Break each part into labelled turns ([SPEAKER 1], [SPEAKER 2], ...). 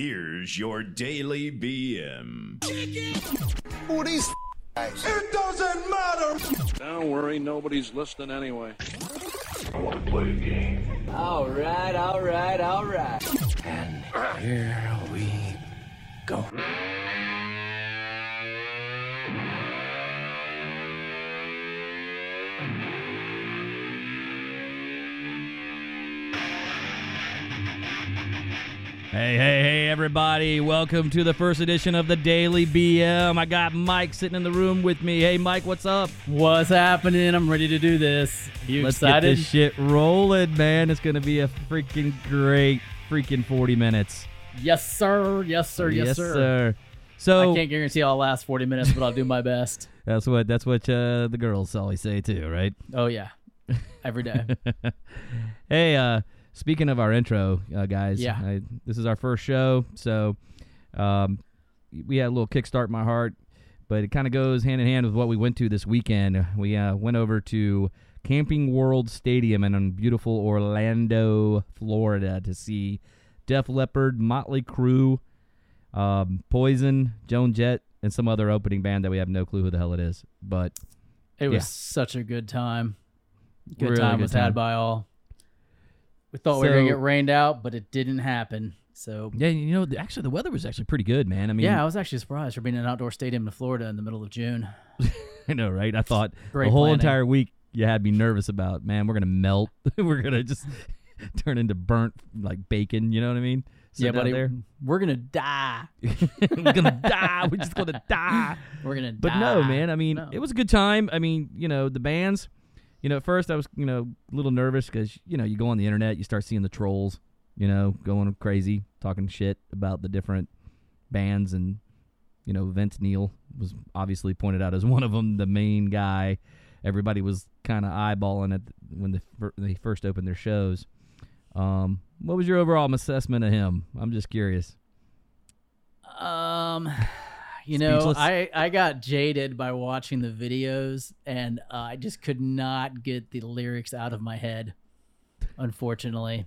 [SPEAKER 1] Here's your daily BM.
[SPEAKER 2] Who are these guys? It doesn't matter.
[SPEAKER 3] Don't worry, nobody's listening anyway. I want to play a game.
[SPEAKER 4] All right, all right, all right.
[SPEAKER 5] And here we go.
[SPEAKER 6] Hey, hey, hey, everybody. Welcome to the first edition of the Daily BM. I got Mike sitting in the room with me. Hey, Mike, what's up?
[SPEAKER 7] What's happening? I'm ready to do this. You
[SPEAKER 6] Let's
[SPEAKER 7] excited?
[SPEAKER 6] get this shit rolling, man. It's going to be a freaking great freaking 40 minutes.
[SPEAKER 7] Yes, sir. Yes, sir. Yes, sir.
[SPEAKER 6] So
[SPEAKER 7] I can't guarantee I'll last 40 minutes, but I'll do my best.
[SPEAKER 6] that's what that's what uh, the girls always say too, right?
[SPEAKER 7] Oh yeah, every day.
[SPEAKER 6] hey, uh, speaking of our intro, uh, guys,
[SPEAKER 7] Yeah.
[SPEAKER 6] I, this is our first show, so um, we had a little kickstart in my heart, but it kind of goes hand in hand with what we went to this weekend. We uh, went over to Camping World Stadium in beautiful Orlando, Florida, to see Def Leppard, Motley Crue, um, Poison, Joan Jett, and some other opening band that we have no clue who the hell it is, but
[SPEAKER 7] It was
[SPEAKER 6] Yeah.
[SPEAKER 7] such a good time. Good
[SPEAKER 6] Really
[SPEAKER 7] time
[SPEAKER 6] good
[SPEAKER 7] was
[SPEAKER 6] time.
[SPEAKER 7] had by all. We thought we were gonna get rained out, but it didn't happen. So
[SPEAKER 6] yeah, you know, actually the weather was actually pretty good, man. I mean,
[SPEAKER 7] yeah, I was actually surprised for being in an outdoor stadium in Florida in the middle of June.
[SPEAKER 6] I know, right? I thought
[SPEAKER 7] Great
[SPEAKER 6] the whole
[SPEAKER 7] planning.
[SPEAKER 6] entire week you had me nervous about, man, we're gonna melt. we're gonna just turn into burnt like bacon. You know what I mean?
[SPEAKER 7] yeah,
[SPEAKER 6] Sitting
[SPEAKER 7] buddy,
[SPEAKER 6] there.
[SPEAKER 7] we're gonna die.
[SPEAKER 6] we're gonna die. We're just gonna die.
[SPEAKER 7] We're gonna die.
[SPEAKER 6] But
[SPEAKER 7] die.
[SPEAKER 6] no, man. I mean,
[SPEAKER 7] No.
[SPEAKER 6] it was a good time. I mean, you know, the bands. You know, at first I was, you know, a little nervous because you know you go on the internet, you start seeing the trolls, you know, going crazy, talking shit about the different bands, and you know, Vince Neil was obviously pointed out as one of them, the main guy. Everybody was kind of eyeballing it when they, fir- they first opened their shows. Um, what was your overall assessment of him? I'm just curious.
[SPEAKER 7] Um, you know, I I got jaded by watching the videos, and uh, I just could not get the lyrics out of my head. Unfortunately,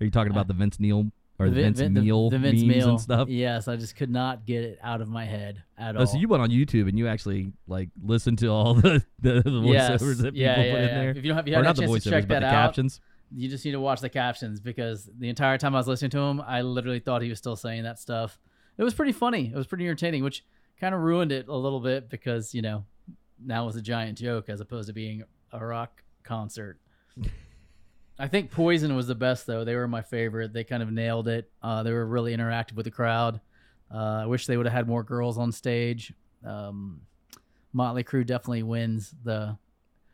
[SPEAKER 6] Are you talking about the Vince Neil or the,
[SPEAKER 7] Vin-
[SPEAKER 6] Vince
[SPEAKER 7] Vin- the-
[SPEAKER 6] Neil
[SPEAKER 7] the Vince
[SPEAKER 6] memes
[SPEAKER 7] Neil,
[SPEAKER 6] and stuff?
[SPEAKER 7] Yes, I just could not get it out of my head at
[SPEAKER 6] Oh,
[SPEAKER 7] all.
[SPEAKER 6] so you went on YouTube and you actually like listened to all the the, the
[SPEAKER 7] Yes.
[SPEAKER 6] voiceovers that people
[SPEAKER 7] Yeah, yeah,
[SPEAKER 6] put in
[SPEAKER 7] yeah.
[SPEAKER 6] there.
[SPEAKER 7] If you don't have- you haven't
[SPEAKER 6] not the
[SPEAKER 7] a chance to
[SPEAKER 6] voiceovers,
[SPEAKER 7] check
[SPEAKER 6] but
[SPEAKER 7] that
[SPEAKER 6] the
[SPEAKER 7] out,
[SPEAKER 6] captions.
[SPEAKER 7] you just need to watch the captions because the entire time I was listening to him, I literally thought he was still saying that stuff. It was pretty funny. It was pretty entertaining, which kind of ruined it a little bit because you know now it's a giant joke as opposed to being a rock concert. I think Poison was the best though. They were my favorite. They kind of nailed it. Uh, they were really interactive with the crowd. Uh, I wish they would have had more girls on stage. Um, Motley Crue definitely wins the,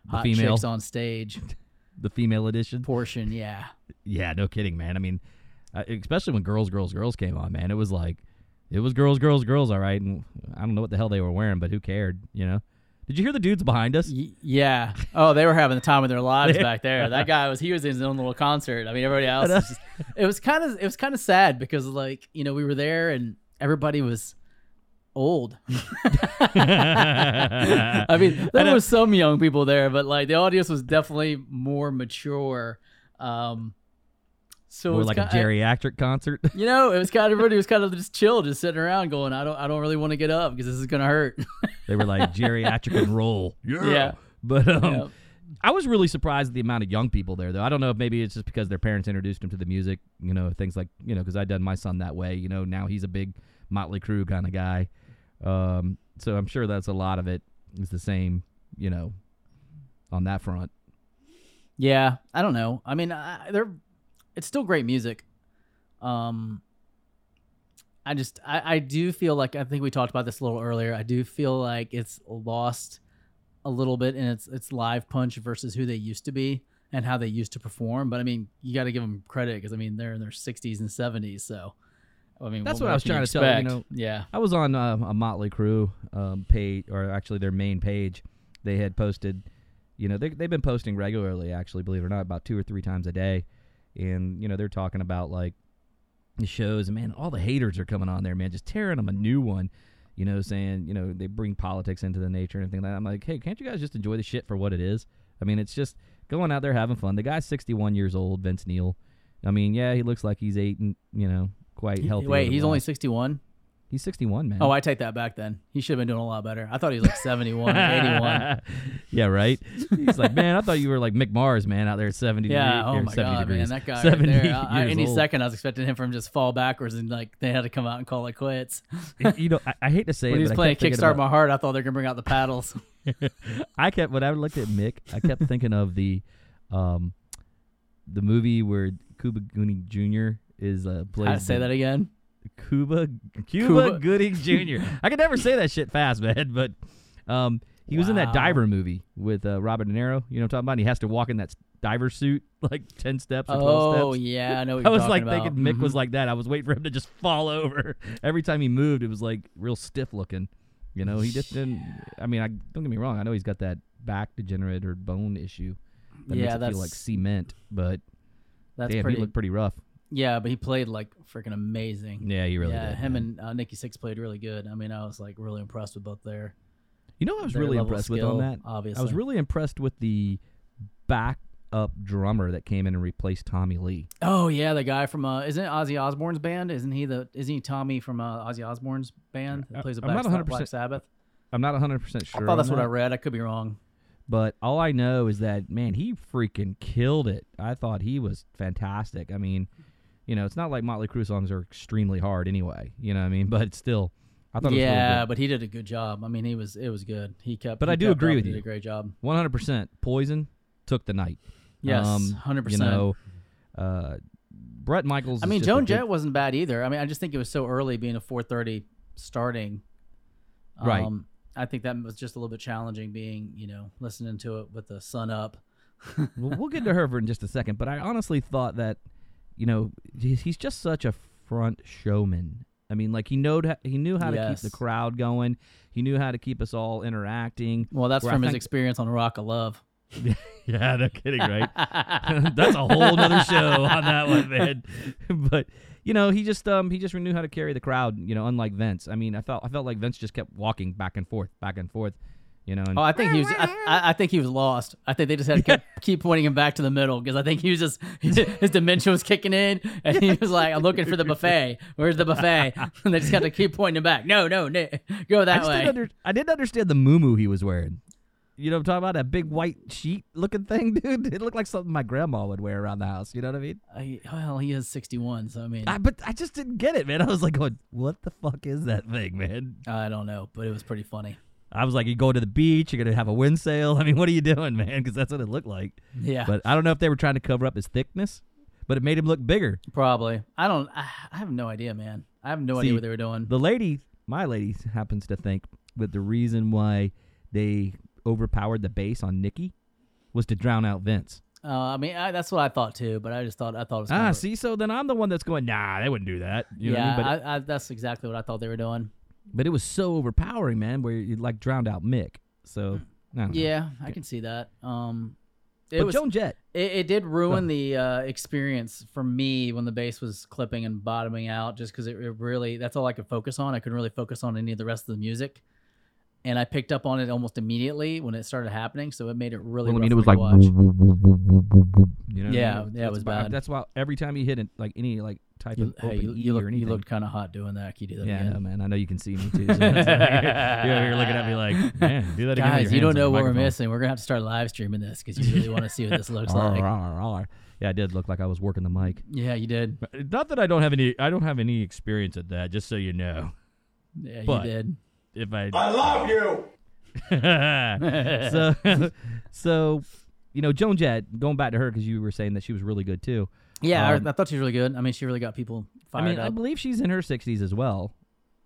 [SPEAKER 6] The
[SPEAKER 7] hot
[SPEAKER 6] female.
[SPEAKER 7] chicks on stage
[SPEAKER 6] The female edition.
[SPEAKER 7] portion. Yeah.
[SPEAKER 6] Yeah, no kidding, man. I mean, uh, especially when girls, girls, girls came on, man. It was like, it was girls, girls, girls, all right. And I don't know what the hell they were wearing, but who cared, you know? Did you hear the dudes behind us?
[SPEAKER 7] Y- yeah. Oh, they were having the time of their lives back there. That guy was he was in his own little concert. I mean, everybody else. Was just, it was kind of it was kind of sad because like you know we were there and everybody was old. I mean, there was some young people there, but like the audience was definitely more mature. Um, so it was
[SPEAKER 6] like
[SPEAKER 7] ki-
[SPEAKER 6] a geriatric concert?
[SPEAKER 7] You know, it was kind of everybody was kind of just chill, just sitting around, going, "I don't, I don't really want to get up because this is gonna hurt."
[SPEAKER 6] they were like geriatric and roll.
[SPEAKER 7] Yeah.
[SPEAKER 6] But um,
[SPEAKER 7] Yeah.
[SPEAKER 6] I was really surprised at the amount of young people there, though. I don't know if maybe it's just because their parents introduced them to the music, you know, things like, you know, because I done my son that way. You know, now he's a big Motley Crue kind of guy. Um, so I'm sure that's a lot of it is the same, you know, on that front.
[SPEAKER 7] Yeah, I don't know. I mean, I, they're it's still great music. Um, I just I, I do feel like I think we talked about this a little earlier. I do feel like it's lost a little bit in its its live punch versus who they used to be and how they used to perform. But I mean, you got to give them credit because I mean they're in their 60s and 70s, so. I mean,
[SPEAKER 6] That's
[SPEAKER 7] what
[SPEAKER 6] what I was trying to tell you, know.
[SPEAKER 7] Yeah,
[SPEAKER 6] I was on uh, a Motley Crue um, page, or actually their main page. They had posted, you know, they, they've been posting regularly, actually, believe it or not, about two or three times a day. And, you know, they're talking about, like, the shows. And, man, all the haters are coming on there, man, just tearing them a new one, you know, saying, you know, they bring politics into the nature and everything like that. I'm like, hey, can't you guys just enjoy the shit for what it is? I mean, it's just going out there having fun. The guy's 61 years old, Vince Neil I mean, yeah, he looks like he's eight and, you know, quite healthy.
[SPEAKER 7] Wait, he's only 61.
[SPEAKER 6] He's 61, man.
[SPEAKER 7] Oh, I take that back. Then he should have been doing a lot better. I thought he was like 71, 81.
[SPEAKER 6] yeah, right. He's like, man, I thought you were like Mick Mars, man, out there at 70.
[SPEAKER 7] Yeah. Oh my
[SPEAKER 6] 70
[SPEAKER 7] god,
[SPEAKER 6] degrees.
[SPEAKER 7] man, that guy right
[SPEAKER 6] 70
[SPEAKER 7] there. I, I-
[SPEAKER 6] years
[SPEAKER 7] any
[SPEAKER 6] old.
[SPEAKER 7] second, I was expecting him from just fall backwards and like they had to come out and call it quits.
[SPEAKER 6] you know, I, I hate to say
[SPEAKER 7] when
[SPEAKER 6] it,
[SPEAKER 7] he was
[SPEAKER 6] but I
[SPEAKER 7] playing Kickstart
[SPEAKER 6] about-
[SPEAKER 7] My Heart, I thought they were gonna bring out the paddles.
[SPEAKER 6] I kept when I looked at Mick, I kept thinking of the, um, the movie where Cuba Gooding Jr. is uh plays.
[SPEAKER 7] To say
[SPEAKER 6] the-
[SPEAKER 7] that again?
[SPEAKER 6] Cuba Cuba,
[SPEAKER 7] Cuba-
[SPEAKER 6] Gooding Jr. I could never say that shit fast, man. But um, he was in that
[SPEAKER 7] Wow.
[SPEAKER 6] diver movie with uh, Robert De Niro. You know what I'm talking about? And he has to walk in that s- diver suit like ten steps or twelve
[SPEAKER 7] Oh
[SPEAKER 6] steps.
[SPEAKER 7] Oh yeah, I know. What
[SPEAKER 6] I
[SPEAKER 7] you're
[SPEAKER 6] was like
[SPEAKER 7] about.
[SPEAKER 6] thinking Mick was like that. I was waiting for him to just fall over every time he moved. It was like real stiff looking. You know, he just didn't. I mean, I don't get me wrong. I know he's got that back degenerate or bone issue that
[SPEAKER 7] Yeah,
[SPEAKER 6] makes it
[SPEAKER 7] that's
[SPEAKER 6] feel like cement. But
[SPEAKER 7] that's
[SPEAKER 6] damn,
[SPEAKER 7] pretty.
[SPEAKER 6] he looked pretty rough.
[SPEAKER 7] Yeah, but he played like freaking amazing.
[SPEAKER 6] Yeah, he really
[SPEAKER 7] yeah,
[SPEAKER 6] did.
[SPEAKER 7] him
[SPEAKER 6] man.
[SPEAKER 7] and uh, Nikki Sixx played really good. I mean, I was like really impressed with both their.
[SPEAKER 6] You know, what I was really impressed with on
[SPEAKER 7] skill,
[SPEAKER 6] that.
[SPEAKER 7] Obviously,
[SPEAKER 6] I was really impressed with the backup drummer that came in and replaced Tommy Lee.
[SPEAKER 7] Oh yeah, the guy from uh, isn't it Ozzy Osbourne's band? Isn't he the? Isn't he Tommy from uh, Ozzy Osbourne's band that plays a
[SPEAKER 6] I'm
[SPEAKER 7] Black,
[SPEAKER 6] not 100%
[SPEAKER 7] Black Sabbath?
[SPEAKER 6] I'm not 100 percent sure.
[SPEAKER 7] I thought that's what I read. I could be wrong.
[SPEAKER 6] But all I know is that man, he freaking killed it. I thought he was fantastic. I mean, you know, it's not like Motley Crue songs are extremely hard anyway. You know what I mean? But it's still, I thought it was really
[SPEAKER 7] Yeah,
[SPEAKER 6] good.
[SPEAKER 7] but he did a good job. I mean, he was it was good. He kept.
[SPEAKER 6] But
[SPEAKER 7] he
[SPEAKER 6] I do agree with you.
[SPEAKER 7] Did a great job.
[SPEAKER 6] 100 percent. Poison took the night.
[SPEAKER 7] Yes,
[SPEAKER 6] Um,
[SPEAKER 7] hundred
[SPEAKER 6] You
[SPEAKER 7] percent.
[SPEAKER 6] know, uh, Bret Michaels.
[SPEAKER 7] I mean, Joan
[SPEAKER 6] good-
[SPEAKER 7] Jett wasn't bad either. I mean, I just think it was so early being a 4:30 starting.
[SPEAKER 6] Right.
[SPEAKER 7] Um, I think that was just a little bit challenging being, you know, listening to it with the sun up.
[SPEAKER 6] Well, we'll get to her for in just a second, but I honestly thought that, you know, he's just such a front showman. I mean, like he knowed he knew how to keep the crowd going. He knew how to keep us all interacting.
[SPEAKER 7] Well, that's from his experience on Rock of Love.
[SPEAKER 6] yeah, no kidding, right? That's a whole nother show on that one, man. but you know, he just um he just knew how to carry the crowd. You know, unlike Vince. I mean, I felt I felt like Vince just kept walking back and forth, back and forth. You know,
[SPEAKER 7] Oh, I think he was. I, I I think he was lost. I think they just had to keep, keep pointing him back to the middle because I think he was just his dementia was kicking in, and he was like, "I'm looking for the buffet. Where's the buffet?" And they just got to keep pointing him back. No, no, no go that
[SPEAKER 6] just
[SPEAKER 7] way.
[SPEAKER 6] didn't under, I didn't understand the moo he was wearing. You know what I'm talking about? That big white sheet looking thing, dude. It looked like something my grandma would wear around the house. You know what I mean?
[SPEAKER 7] I, well, he is 61, so I mean,
[SPEAKER 6] I, but I just didn't get it, man. I was like, going, what the fuck is that thing, man?
[SPEAKER 7] I don't know, but it was pretty funny.
[SPEAKER 6] I was like, you go to the beach, you're gonna have a wind sail. I mean, what are you doing, man? Because that's what it looked like.
[SPEAKER 7] Yeah,
[SPEAKER 6] But I don't know if they were trying to cover up his thickness, but it made him look bigger.
[SPEAKER 7] probably. I don't. I, have no idea, man. I have no
[SPEAKER 6] See,
[SPEAKER 7] idea what they were doing.
[SPEAKER 6] The lady, my lady, happens to think that the reason why they overpowered the bass on Nikki was to drown out Vince.
[SPEAKER 7] Uh, I mean, I, that's what I thought too, but I just thought I thought it was.
[SPEAKER 6] Ah, see, so then I'm the one that's going, nah, they wouldn't do that. You know what I
[SPEAKER 7] yeah,
[SPEAKER 6] mean? But,
[SPEAKER 7] I, I, that's exactly what I thought they were doing.
[SPEAKER 6] But it was so overpowering, man, where you like drowned out Mick. So, I don't know.
[SPEAKER 7] Yeah, I can see that. Um, it
[SPEAKER 6] But
[SPEAKER 7] was.
[SPEAKER 6] Joan Jett,
[SPEAKER 7] It, it did ruin the uh, experience for me when the bass was clipping and bottoming out, just because it, it really that's all I could focus on. I couldn't really focus on any of the rest of the music, and I picked up on it almost immediately when it started happening. So it made it really.
[SPEAKER 6] well, I mean, it was like,
[SPEAKER 7] watch.
[SPEAKER 6] you know
[SPEAKER 7] Yeah, yeah, it was bad.
[SPEAKER 6] That's why every time you hit it, like any like type
[SPEAKER 7] You,
[SPEAKER 6] of
[SPEAKER 7] hey,
[SPEAKER 6] open
[SPEAKER 7] you, you,
[SPEAKER 6] or
[SPEAKER 7] look, you looked kind of hot doing that. Can you do that
[SPEAKER 6] yeah,
[SPEAKER 7] again?
[SPEAKER 6] know, man. I know you can see me too. So like, you're, you're looking at me like, man, do that again.
[SPEAKER 7] Guys, you don't know what we're missing. We're gonna have to start live streaming this because you really want to see what this looks like.
[SPEAKER 6] arr, arr. Yeah, I did look like I was working the mic.
[SPEAKER 7] Yeah, you did.
[SPEAKER 6] Uh, not that I don't have any. I don't have any experience at that. Just so you know,
[SPEAKER 7] Yeah,
[SPEAKER 6] But-
[SPEAKER 7] you did.
[SPEAKER 6] if I
[SPEAKER 2] I love you.
[SPEAKER 6] so so you know Joan Jett going back to her because you were saying that she was really good too.
[SPEAKER 7] Yeah,
[SPEAKER 6] Um,
[SPEAKER 7] I, I thought she was really good. I mean, she really got people fired
[SPEAKER 6] I mean, I believe she's in her 60s as well.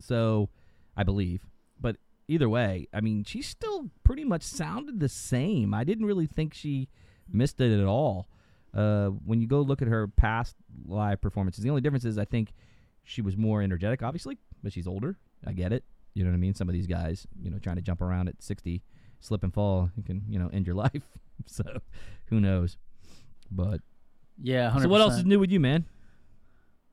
[SPEAKER 6] So I believe, but either way, I mean, she still pretty much sounded the same. I didn't really think she missed it at all. Uh, when you go look at her past live performances, the only difference is I think she was more energetic, obviously, but she's older. I get it. You know what I mean? Some of these guys, you know, trying to jump around at 60, slip and fall, you can, you know, end your life. so who knows? But
[SPEAKER 7] yeah, 100%.
[SPEAKER 6] so what else is new with you, man?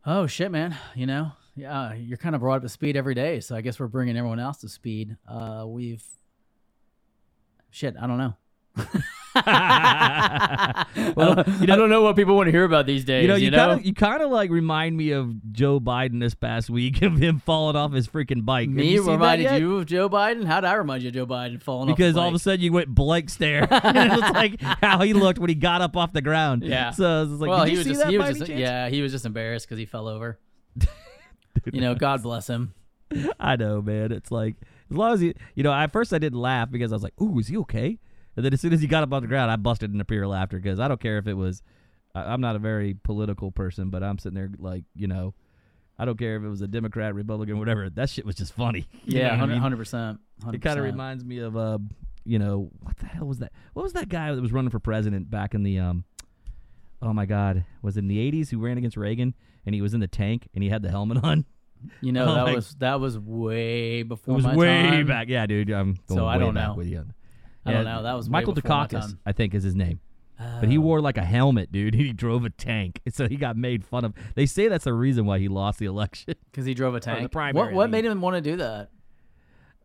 [SPEAKER 7] Oh shit, man! You know, yeah, you're kind of brought up to speed every day, so I guess we're bringing everyone else to speed. Uh, we've shit. I don't know.
[SPEAKER 6] well,
[SPEAKER 7] you know, I don't know what people want to hear about these days.
[SPEAKER 6] you know,
[SPEAKER 7] You,
[SPEAKER 6] you
[SPEAKER 7] know,
[SPEAKER 6] kind of you kind of like remind me of Joe Biden this past week of him falling off his freaking bike.
[SPEAKER 7] Me
[SPEAKER 6] you
[SPEAKER 7] reminded you of Joe Biden. How did I remind you of Joe Biden falling
[SPEAKER 6] because all of a sudden you went blank stare. it was like how he looked when he got up off the ground.
[SPEAKER 7] Yeah.
[SPEAKER 6] So I was like,
[SPEAKER 7] well, he
[SPEAKER 6] you
[SPEAKER 7] was
[SPEAKER 6] see
[SPEAKER 7] just
[SPEAKER 6] that
[SPEAKER 7] he was just yeah he was just embarrassed because he fell over. you know, God bless him.
[SPEAKER 6] I know, man. It's like as long as he, you know, at first I didn't laugh because I was like, "Ooh, is he okay?" And then as soon as he got up on the ground, I busted into pure laughter because I don't care if it was. I, I'm not a very political person, but I'm sitting there like, you know, I don't care if it was a Democrat, Republican, whatever. That shit was just funny.
[SPEAKER 7] Yeah, hundred percent.
[SPEAKER 6] It kind of reminds me of, uh, you know, what the hell was that? What was that guy that was running for president back in the, um, oh my God, was it in the '80s who ran against Reagan and he was in the tank and he had the helmet on?
[SPEAKER 7] You know
[SPEAKER 6] Oh
[SPEAKER 7] that was that was way before.
[SPEAKER 6] It
[SPEAKER 7] was
[SPEAKER 6] way
[SPEAKER 7] time.
[SPEAKER 6] back. Yeah, dude. I'm going
[SPEAKER 7] So I don't
[SPEAKER 6] back
[SPEAKER 7] know.
[SPEAKER 6] with you.
[SPEAKER 7] I don't know. That was
[SPEAKER 6] Michael
[SPEAKER 7] before
[SPEAKER 6] Dukakis. I think, is his name. But he
[SPEAKER 7] Oh.
[SPEAKER 6] wore like a helmet, dude. He drove a tank, so he got made fun of. They say that's the reason why he lost the election
[SPEAKER 7] because he drove a tank.
[SPEAKER 6] primary,
[SPEAKER 7] what
[SPEAKER 6] I
[SPEAKER 7] what
[SPEAKER 6] mean.
[SPEAKER 7] made him want to do that?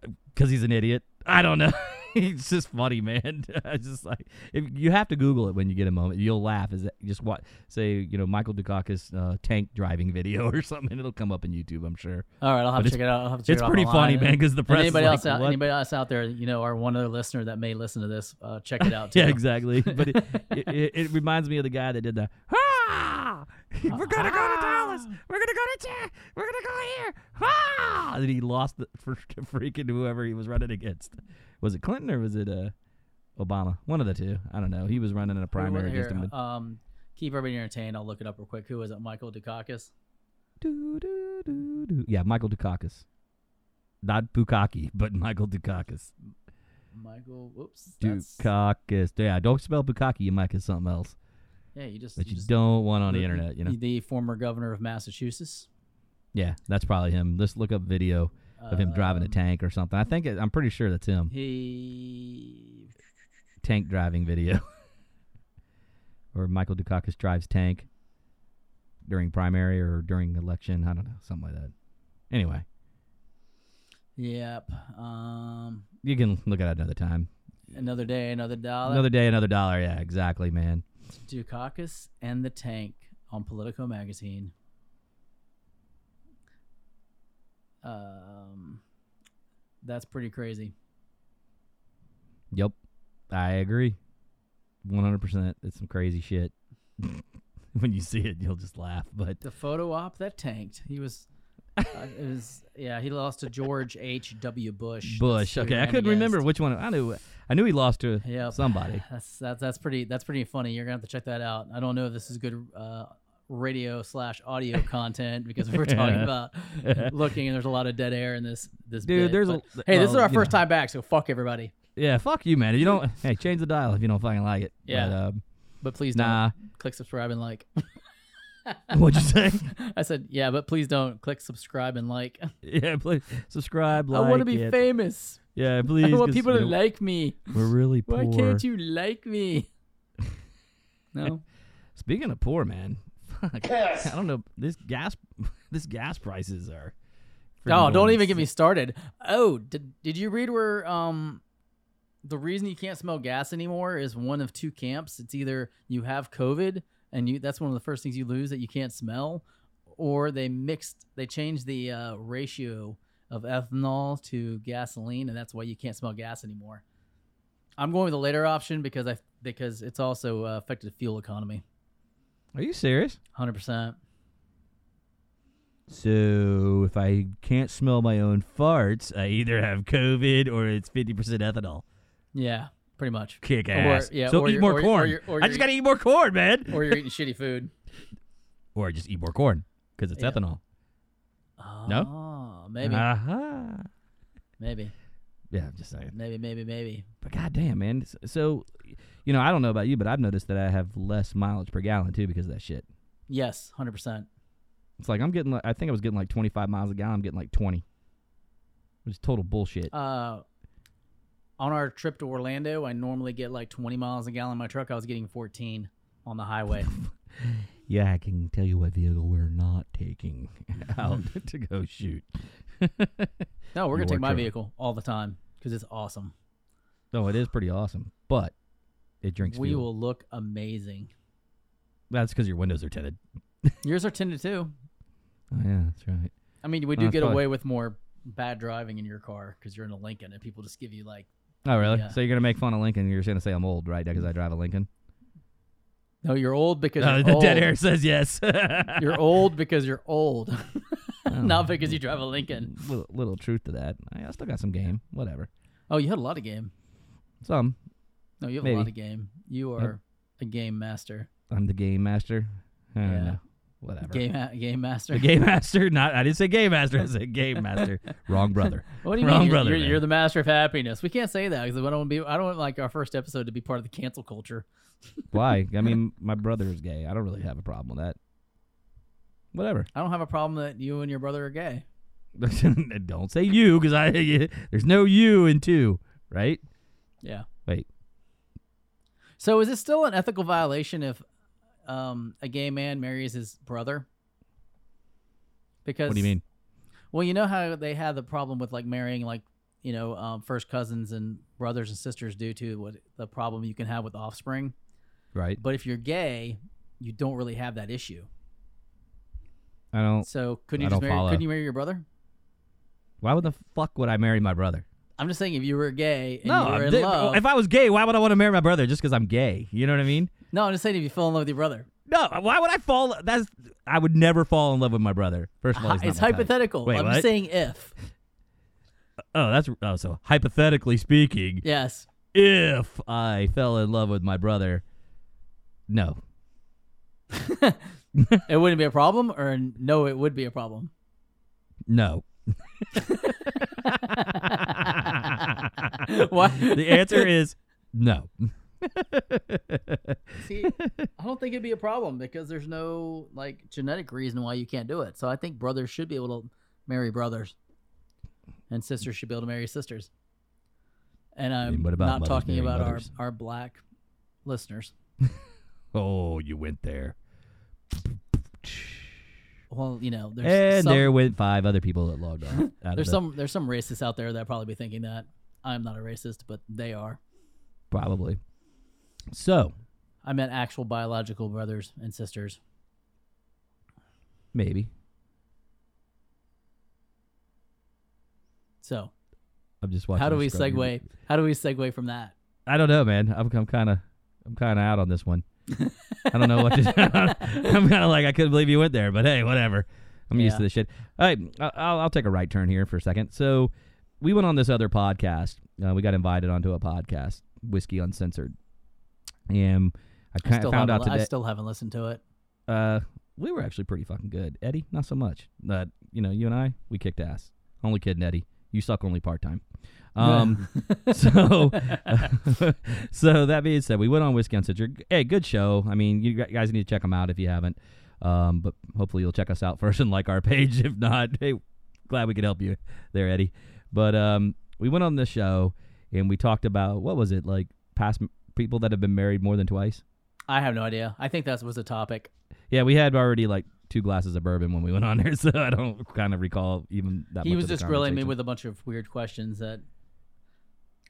[SPEAKER 6] Uh, because he's an idiot. I don't know. He's just funny, man. I just like if you have to Google it when you get a moment. You'll laugh. Is that just what say you know Michael Dukakis uh, tank driving video or something? It'll come up in YouTube, I'm sure.
[SPEAKER 7] All right, I'll have
[SPEAKER 6] But
[SPEAKER 7] to check it out. I'll have to check
[SPEAKER 6] it's
[SPEAKER 7] it out
[SPEAKER 6] pretty
[SPEAKER 7] online.
[SPEAKER 6] funny, man, 'cause the
[SPEAKER 7] And
[SPEAKER 6] press is
[SPEAKER 7] anybody
[SPEAKER 6] like,
[SPEAKER 7] else out,
[SPEAKER 6] "What?"
[SPEAKER 7] anybody else out there, you know, our one other listener that may listen to this, uh, check it out. Too.
[SPEAKER 6] Yeah, exactly. But it, it, it, it reminds me of the guy that did the ah, we're gonna go to Dallas. We're gonna go to Ta- we're gonna go here. Ah, and he lost the, for freaking whoever he was running against. Was it Clinton or was it uh, Obama? One of the two. I don't know. He was running in a primary
[SPEAKER 7] here,
[SPEAKER 6] against him.
[SPEAKER 7] Um, keep everybody entertained. I'll look it up real quick. Who is it? Michael Dukakis.
[SPEAKER 6] Doo, doo, doo, doo. Yeah, Michael Dukakis. Not Bukaki, but Michael Dukakis.
[SPEAKER 7] Michael. Whoops. that's-
[SPEAKER 6] Dukakis. Yeah, don't spell Bukaki. You might get something else
[SPEAKER 7] Yeah, you just
[SPEAKER 6] that
[SPEAKER 7] you
[SPEAKER 6] you
[SPEAKER 7] just-
[SPEAKER 6] don't want on the
[SPEAKER 7] the-
[SPEAKER 6] internet. You know.
[SPEAKER 7] the former governor of Massachusetts.
[SPEAKER 6] Yeah, that's probably him. Let's look up video of him driving a
[SPEAKER 7] Um,
[SPEAKER 6] tank or something. I think it, I'm pretty sure that's him.
[SPEAKER 7] He
[SPEAKER 6] Tank driving video. or Michael Dukakis drives tank during primary or during election. I don't know, something like that. Anyway,
[SPEAKER 7] Yep. Um,
[SPEAKER 6] you can look at it another time.
[SPEAKER 7] another day, another dollar.
[SPEAKER 6] Another day, another dollar. Yeah, exactly, man.
[SPEAKER 7] Dukakis and the Tank on Politico magazine. Um, that's pretty crazy.
[SPEAKER 6] Yep, I agree. 100%. It's some crazy shit. when you see it, you'll just laugh. But
[SPEAKER 7] The photo op that tanked. He was. Uh, it was yeah. He lost to George H. W. Bush.
[SPEAKER 6] Bush.
[SPEAKER 7] That's who he
[SPEAKER 6] Okay, I couldn't remember which one. I knew. I knew he lost to
[SPEAKER 7] Yep.
[SPEAKER 6] somebody.
[SPEAKER 7] That's that's that's pretty that's pretty funny. You're gonna have to check that out. I don't know if this is good uh, radio slash audio content because we're talking about looking and there's a lot of dead air in this this.
[SPEAKER 6] Dude,
[SPEAKER 7] bit,
[SPEAKER 6] there's a-
[SPEAKER 7] but- hey, this is our first
[SPEAKER 6] know.
[SPEAKER 7] time back, so fuck everybody.
[SPEAKER 6] Yeah, fuck you, man. You don't, hey, change the dial if you don't fucking like it.
[SPEAKER 7] Yeah.
[SPEAKER 6] But, um,
[SPEAKER 7] But please
[SPEAKER 6] Nah.
[SPEAKER 7] don't click subscribe and like.
[SPEAKER 6] what'd you say?
[SPEAKER 7] I said yeah, but please don't click subscribe and like.
[SPEAKER 6] yeah, please subscribe.
[SPEAKER 7] Like I want to be
[SPEAKER 6] it.
[SPEAKER 7] famous.
[SPEAKER 6] Yeah, please.
[SPEAKER 7] I want people to like me.
[SPEAKER 6] We're really poor.
[SPEAKER 7] Why can't you like me? No.
[SPEAKER 6] Speaking of poor, man. Fuck.
[SPEAKER 2] Yes.
[SPEAKER 6] I don't know. This gas, this gas prices are.
[SPEAKER 7] Oh,
[SPEAKER 6] freaking
[SPEAKER 7] don't even get me started. Oh, did did you read where um the reason you can't smell gas anymore is one of two camps. It's either you have COVID and you that's one of the first things you lose that you can't smell, or they mixed they changed the uh, ratio of ethanol to gasoline and that's why you can't smell gas anymore. I'm going with the later option because I because it's also uh, affected the fuel economy.
[SPEAKER 6] Are you serious?
[SPEAKER 7] Hundred percent.
[SPEAKER 6] So if I can't smell my own farts, I either have COVID or it's fifty percent ethanol.
[SPEAKER 7] Yeah, pretty much.
[SPEAKER 6] Kick
[SPEAKER 7] Or-
[SPEAKER 6] ass.
[SPEAKER 7] yeah,
[SPEAKER 6] so
[SPEAKER 7] or
[SPEAKER 6] eat
[SPEAKER 7] you're-
[SPEAKER 6] more
[SPEAKER 7] or you're- or
[SPEAKER 6] corn.
[SPEAKER 7] you're- or
[SPEAKER 6] I
[SPEAKER 7] you're
[SPEAKER 6] just gotta eat more corn, man.
[SPEAKER 7] Or you're eating shitty food.
[SPEAKER 6] Or just eat more corn because it's
[SPEAKER 7] Yeah.
[SPEAKER 6] ethanol.
[SPEAKER 7] Oh, no? maybe,
[SPEAKER 6] Aha.
[SPEAKER 7] maybe,
[SPEAKER 6] Yeah, I'm just saying.
[SPEAKER 7] maybe, maybe, maybe.
[SPEAKER 6] But goddamn, man. S- So, you know, I don't know about you, but I've noticed that I have less mileage per gallon too because of that shit.
[SPEAKER 7] Yes, hundred percent.
[SPEAKER 6] It's like I'm getting. Like, I think I was getting like 25 miles a gallon. I'm getting like 20, which is total bullshit.
[SPEAKER 7] Uh, on our trip to Orlando, I normally get like twenty miles a gallon in my truck. I was getting fourteen on the highway.
[SPEAKER 6] yeah, I can tell you what vehicle we're not taking out to go shoot.
[SPEAKER 7] No, we're gonna
[SPEAKER 6] Your
[SPEAKER 7] take my
[SPEAKER 6] truck.
[SPEAKER 7] vehicle all the time because it's awesome.
[SPEAKER 6] No, it is pretty awesome, but it drinks
[SPEAKER 7] we
[SPEAKER 6] fuel.
[SPEAKER 7] will look amazing.
[SPEAKER 6] That's because your windows are tinted.
[SPEAKER 7] Yours are tinted too.
[SPEAKER 6] Oh yeah, that's right.
[SPEAKER 7] I mean, we
[SPEAKER 6] Oh,
[SPEAKER 7] do get
[SPEAKER 6] probably-
[SPEAKER 7] away with more bad driving in your car because you're in a Lincoln and people just give you like,
[SPEAKER 6] Oh really?
[SPEAKER 7] Yeah.
[SPEAKER 6] So you're gonna make fun of Lincoln? You're just gonna say I'm old, right? Because I drive a Lincoln.
[SPEAKER 7] no, you're old because
[SPEAKER 6] Uh,
[SPEAKER 7] you're
[SPEAKER 6] the
[SPEAKER 7] old.
[SPEAKER 6] dead air says yes.
[SPEAKER 7] You're old because you're old,
[SPEAKER 6] Oh,
[SPEAKER 7] not because you drive a Lincoln.
[SPEAKER 6] little, little truth to that. I, I still got some game. Whatever.
[SPEAKER 7] Oh, you had a lot of game.
[SPEAKER 6] Some.
[SPEAKER 7] No, you have a lot of game. You are a game master.
[SPEAKER 6] I'm the game master. I don't
[SPEAKER 7] Yeah.
[SPEAKER 6] know. Whatever.
[SPEAKER 7] Game game master.
[SPEAKER 6] The game master. Not. I didn't say game master. I said game master. Wrong brother.
[SPEAKER 7] What do you
[SPEAKER 6] Wrong
[SPEAKER 7] mean? You're,
[SPEAKER 6] brother,
[SPEAKER 7] you're, you're the master of happiness. We can't say that because I don't want to be. I don't want like our first episode to be part of the cancel culture.
[SPEAKER 6] Why? I mean, my brother is gay. I don't really have a problem with that. Whatever.
[SPEAKER 7] I don't have a problem that you and your brother are gay.
[SPEAKER 6] don't say you because I. There's no you in two, right?
[SPEAKER 7] Yeah. So is it still an ethical violation if um, a gay man marries his brother? Because
[SPEAKER 6] What do you mean?
[SPEAKER 7] Well, you know how they had the problem with like marrying like you know um, first cousins and brothers and sisters due to what the problem you can have with offspring.
[SPEAKER 6] Right.
[SPEAKER 7] But if you're gay, you don't really have that issue.
[SPEAKER 6] I don't.
[SPEAKER 7] So couldn't you
[SPEAKER 6] I
[SPEAKER 7] just marry?
[SPEAKER 6] follow.
[SPEAKER 7] Couldn't you marry your brother?
[SPEAKER 6] Why would the fuck would I marry my brother?
[SPEAKER 7] I'm just saying if you were gay and
[SPEAKER 6] no,
[SPEAKER 7] you were in love.
[SPEAKER 6] if I was gay, why would I want to marry my brother just because I'm gay? You know what I mean?
[SPEAKER 7] no, I'm just saying if you fell in love with your brother.
[SPEAKER 6] No, why would I fall? That's I would never fall in love with my brother. First of all, he's not
[SPEAKER 7] it's hypothetical.
[SPEAKER 6] Wait,
[SPEAKER 7] I'm
[SPEAKER 6] what?
[SPEAKER 7] just saying if.
[SPEAKER 6] Oh, that's oh. So hypothetically speaking,
[SPEAKER 7] Yes.
[SPEAKER 6] if I fell in love with my brother, no,
[SPEAKER 7] it wouldn't be a problem, or no, it would be a problem.
[SPEAKER 6] no.
[SPEAKER 7] What?
[SPEAKER 6] The answer is no.
[SPEAKER 7] See, I don't think it'd be a problem because there's no like genetic reason why you can't do it. So I think brothers should be able to marry brothers, and sisters should be able to marry sisters. And I'm
[SPEAKER 6] what about
[SPEAKER 7] not
[SPEAKER 6] mothers
[SPEAKER 7] talking
[SPEAKER 6] marrying
[SPEAKER 7] about our, our black listeners.
[SPEAKER 6] Oh, you went there,
[SPEAKER 7] Well, you know, there's
[SPEAKER 6] and
[SPEAKER 7] some,
[SPEAKER 6] there went five other people that logged on.
[SPEAKER 7] there's some there's some racists out there that probably be thinking that I'm not a racist, but they are.
[SPEAKER 6] probably. So
[SPEAKER 7] I meant actual biological brothers and sisters.
[SPEAKER 6] maybe
[SPEAKER 7] So
[SPEAKER 6] I'm just watching.
[SPEAKER 7] how do we segue? How do we segue from that?
[SPEAKER 6] I don't know, man. I'm I'm kind of I'm kind of out on this one. I don't know what to. I'm kind of like I couldn't believe you went there, but hey, whatever. I'm used to this shit. All right, I- I'll I'll take a right turn here for a second. So we went on this other podcast. Uh, we got invited onto a podcast, Whiskey Uncensored, and I kind of found out
[SPEAKER 7] haven't- I still haven't listened to it.
[SPEAKER 6] uh, we were actually pretty fucking good. Eddie, not so much. But you know, you and I, we kicked ass. Only kidding, Eddie. You suck only part time. Um, so, so that being said, we went on Whiskey Uncensored. Hey, good show. I mean, you guys need to check them out if you haven't. Um, but hopefully you'll check us out first and like our page. If not, hey, glad we could help you there, Eddie. But um, we went on this show and we talked about what was it like past m- people that have been married more than twice.
[SPEAKER 7] I have no idea. I think that was a topic.
[SPEAKER 6] Yeah, we had already like two glasses of bourbon when we went on there, so I don't kind of recall even that.
[SPEAKER 7] He was just grilling me with a bunch of weird questions that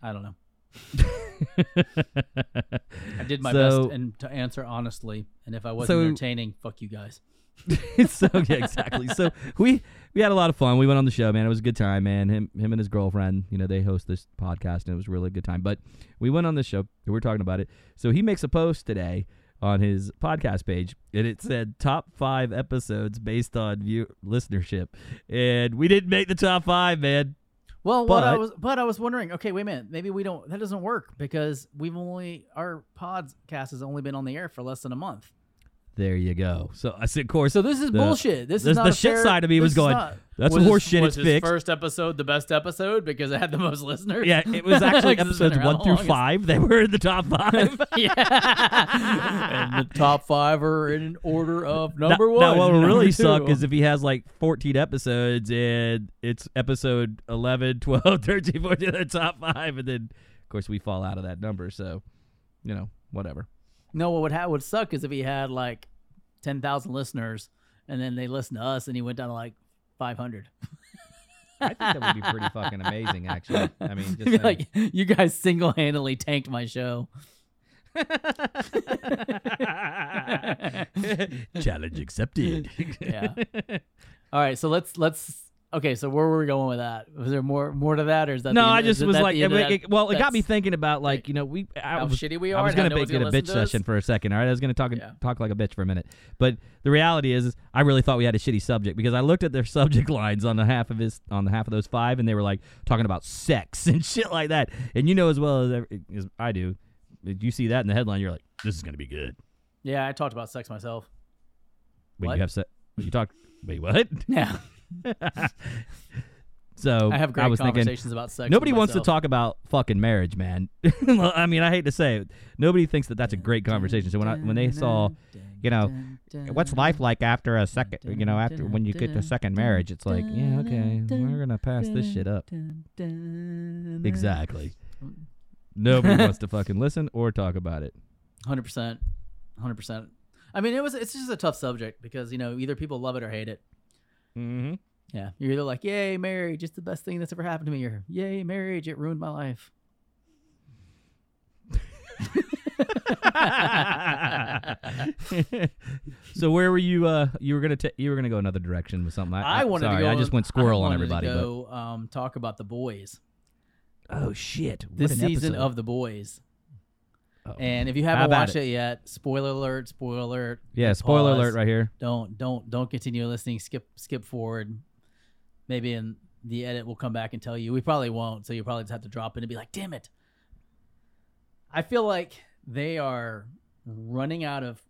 [SPEAKER 7] I don't know. I did my
[SPEAKER 6] So-
[SPEAKER 7] best and to answer honestly. And if I wasn't
[SPEAKER 6] So-
[SPEAKER 7] entertaining, fuck you guys.
[SPEAKER 6] so yeah, exactly. So we we had a lot of fun. We went on the show, man. It was a good time, man. Him him and his girlfriend, you know, they host this podcast, and it was really a good time. But we went on the show. We were talking about it. So he makes a post today on his podcast page, and it said top five episodes based on view listenership, and we didn't make the top five, man.
[SPEAKER 7] Well, what I was, but I was wondering. Okay, wait a minute. Maybe we don't. That doesn't work because we've only our podcast has only been on the air for less than a month.
[SPEAKER 6] There you go. So I said, of course.
[SPEAKER 7] So this is
[SPEAKER 6] the-
[SPEAKER 7] bullshit. This
[SPEAKER 6] the-
[SPEAKER 7] is not
[SPEAKER 6] the shit
[SPEAKER 7] fair-
[SPEAKER 6] side of me was going,
[SPEAKER 7] not-
[SPEAKER 6] "That's
[SPEAKER 7] was
[SPEAKER 6] horse
[SPEAKER 7] his-
[SPEAKER 6] shit,
[SPEAKER 7] Was
[SPEAKER 6] it's
[SPEAKER 7] his
[SPEAKER 6] fixed."
[SPEAKER 7] first episode the best episode because it had the most listeners?
[SPEAKER 6] Yeah, it was actually
[SPEAKER 7] 'Cause it's been
[SPEAKER 6] episodes one through
[SPEAKER 7] longest.
[SPEAKER 6] five. They were in the top five.
[SPEAKER 7] yeah. and the top five are in order of number
[SPEAKER 6] now,
[SPEAKER 7] one.
[SPEAKER 6] Now, what will really
[SPEAKER 7] two.
[SPEAKER 6] suck is if he has like 14 episodes and it's episode 11, 12, 13, 14, the top five, and then of course we fall out of that number. So, you know, whatever.
[SPEAKER 7] No, what would ha- would suck is if he had like ten thousand listeners and then they listen to us and he went down to like five hundred.
[SPEAKER 6] I think that would be pretty fucking amazing, actually. I mean, just
[SPEAKER 7] He'd like, you guys single handedly tanked my show.
[SPEAKER 6] Challenge accepted.
[SPEAKER 7] yeah. All right, so let's let's. Okay, so where were we going with that? Was there more more to that, or is that
[SPEAKER 6] No,
[SPEAKER 7] end-
[SPEAKER 6] I just was like,
[SPEAKER 7] the end of
[SPEAKER 6] it- it- well, it got me thinking about like you know we I
[SPEAKER 7] how
[SPEAKER 6] was,
[SPEAKER 7] shitty we are. I
[SPEAKER 6] was
[SPEAKER 7] no
[SPEAKER 6] be- get a bitch session for a second. All right, I was gonna talk
[SPEAKER 7] Yeah.
[SPEAKER 6] talk like a bitch for a minute, but the reality is, is I really thought we had a shitty subject because I looked at their subject lines on the half of his on the half of those five, and they were like talking about sex and shit like that. And you know as well as, every- as I do, you see that in the headline, you're like, this is gonna be good.
[SPEAKER 7] Yeah, I talked about sex myself.
[SPEAKER 6] Wait,
[SPEAKER 7] What?
[SPEAKER 6] you have sex? You talk? Wait, what?
[SPEAKER 7] Yeah,
[SPEAKER 6] So
[SPEAKER 7] I have great
[SPEAKER 6] was thinking,
[SPEAKER 7] conversations about sex.
[SPEAKER 6] Nobody wants to talk about fucking marriage, man. I mean, I hate to say it. Nobody thinks that that's a great conversation. So when I when they saw, you know, what's life like after a second, you know, after when you get to second marriage, it's like, yeah, okay, we're gonna pass this shit up. Exactly. Nobody wants to fucking listen or talk about it.
[SPEAKER 7] Hundred percent, hundred percent. I mean, it was it's just a tough subject because you know either people love it or hate it.
[SPEAKER 6] Mm-hmm.
[SPEAKER 7] Yeah, you're either like, "Yay, marriage! It's the best thing that's ever happened to me," or "Yay, marriage! It ruined my life."
[SPEAKER 6] so where were you? Uh, you were gonna ta- you were gonna go another direction with something. I,
[SPEAKER 7] I wanted
[SPEAKER 6] sorry,
[SPEAKER 7] to go.
[SPEAKER 6] I just went squirrel on everybody.
[SPEAKER 7] To go um, talk about the boys.
[SPEAKER 6] oh shit! What
[SPEAKER 7] This season
[SPEAKER 6] episode.
[SPEAKER 7] of the boys.
[SPEAKER 6] Oh.
[SPEAKER 7] And if you haven't watched it? yet, spoiler alert! Spoiler alert!
[SPEAKER 6] yeah, spoiler
[SPEAKER 7] pause.
[SPEAKER 6] alert right here.
[SPEAKER 7] Don't don't don't continue listening. Skip skip forward. Maybe in the edit we'll come back and tell you. We probably won't, so you probably just have to drop in and be like, "Damn it!" I feel like they are running out of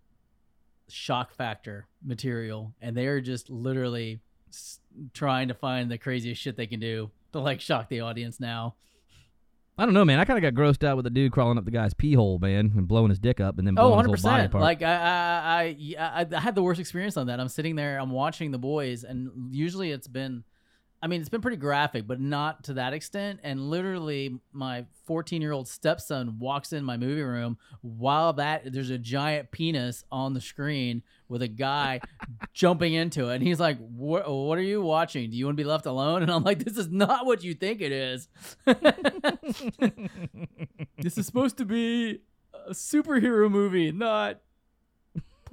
[SPEAKER 7] shock factor material, and they are just literally s- trying to find the craziest shit they can do to like shock the audience now.
[SPEAKER 6] I don't know, man. I kind of got grossed out with the dude crawling up the guy's pee hole, man, and blowing his dick up, and then
[SPEAKER 7] Oh,
[SPEAKER 6] blowing
[SPEAKER 7] 100
[SPEAKER 6] his whole body apart.
[SPEAKER 7] Like I, I, I, I, I had the worst experience on that. I'm sitting there, I'm watching the boys, and usually it's been, I mean, it's been pretty graphic, but not to that extent. And literally, my 14 year old stepson walks in my movie room while that there's a giant penis on the screen with a guy jumping into it, and he's like, "What? What are you watching? Do you want to be left alone?" And I'm like, "This is not what you think it is." this is supposed to be a superhero movie, not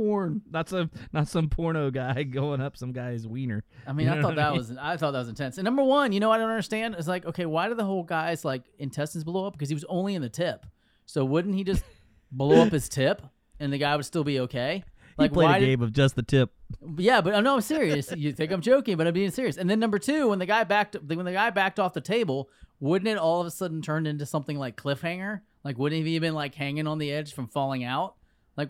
[SPEAKER 7] porn.
[SPEAKER 6] That's a not some porno guy going up some guy's wiener.
[SPEAKER 7] I mean,
[SPEAKER 6] You
[SPEAKER 7] I thought that
[SPEAKER 6] mean?
[SPEAKER 7] was I thought that was intense. And number one, you know, what I don't understand. It's like, okay, why did the whole guy's like intestines blow up? Because he was only in the tip. So wouldn't he just blow up his tip and the guy would still be okay? Like
[SPEAKER 6] he played
[SPEAKER 7] why
[SPEAKER 6] a
[SPEAKER 7] did-
[SPEAKER 6] game of just the tip.
[SPEAKER 7] Yeah, but I'm no, I'm serious. you think I'm joking, but I'm being serious. And then number two, when the guy backed when the guy backed off the table, wouldn't it all of a sudden turn into something like cliffhanger? Like wouldn't he have been like hanging on the edge from falling out? Like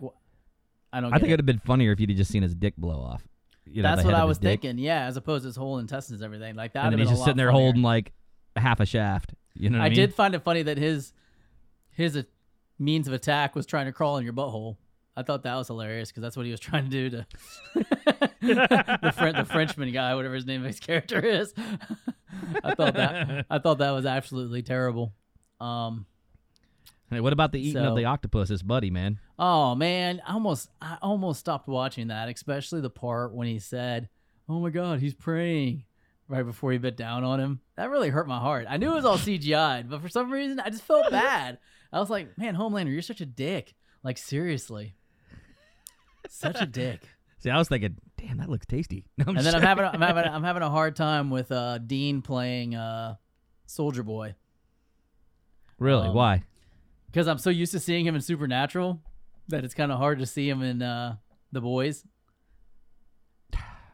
[SPEAKER 7] I don't.
[SPEAKER 6] I think
[SPEAKER 7] it.
[SPEAKER 6] it'd have been funnier if you'd have just seen his dick blow off. You know,
[SPEAKER 7] That's what I was thinking. Yeah, as opposed to his whole intestines and everything like that.
[SPEAKER 6] And he's just sitting there
[SPEAKER 7] funnier.
[SPEAKER 6] holding like half a shaft. You know what I,
[SPEAKER 7] I
[SPEAKER 6] mean?
[SPEAKER 7] did find it funny that his his uh, means of attack was trying to crawl in your butthole. I thought that was hilarious because that's what he was trying to do to the, the Frenchman guy, whatever his name of his character is. I thought that I thought that was absolutely terrible. Um,
[SPEAKER 6] Hey, what about the eating
[SPEAKER 7] So-
[SPEAKER 6] of the octopus, his buddy, man?
[SPEAKER 7] oh man, I almost I almost stopped watching that, especially the part when he said, "Oh my God, he's praying." Right before he bit down on him, that really hurt my heart. I knew it was all CGI'd, but for some reason, I just felt bad. I was like, "Man, Homelander, you're such a dick." Like seriously, such a dick.
[SPEAKER 6] See, I was thinking, damn, that looks tasty. No,
[SPEAKER 7] and then I'm having I'm having I'm having a hard time with uh, Dean playing uh, Soldier Boy
[SPEAKER 6] really
[SPEAKER 7] um,
[SPEAKER 6] why?
[SPEAKER 7] Because I'm so used to seeing him in Supernatural that it's kind of hard to see him in uh, The Boys.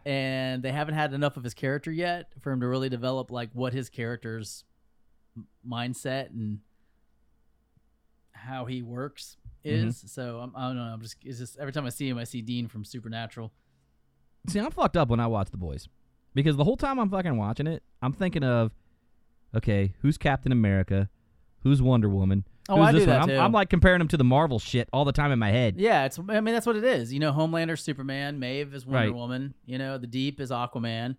[SPEAKER 7] And they haven't had enough of his character yet for him to really develop like what his character's mindset and how he works is. So I'm, I don't know. I'm just it's just every time I see him, I see Dean from Supernatural.
[SPEAKER 6] See, I'm fucked up when I watch The Boys because the whole time I'm fucking watching it, I'm thinking of, okay, who's Captain America, who's Wonder Woman,
[SPEAKER 7] Oh, I do that too.
[SPEAKER 6] I'm, I'm like comparing them to the Marvel shit all the time in my head.
[SPEAKER 7] Yeah, it's. I mean, that's what it is. You know, Homelander, Superman, Maeve is Wonder
[SPEAKER 6] Right.
[SPEAKER 7] Woman. You know, the Deep is Aquaman.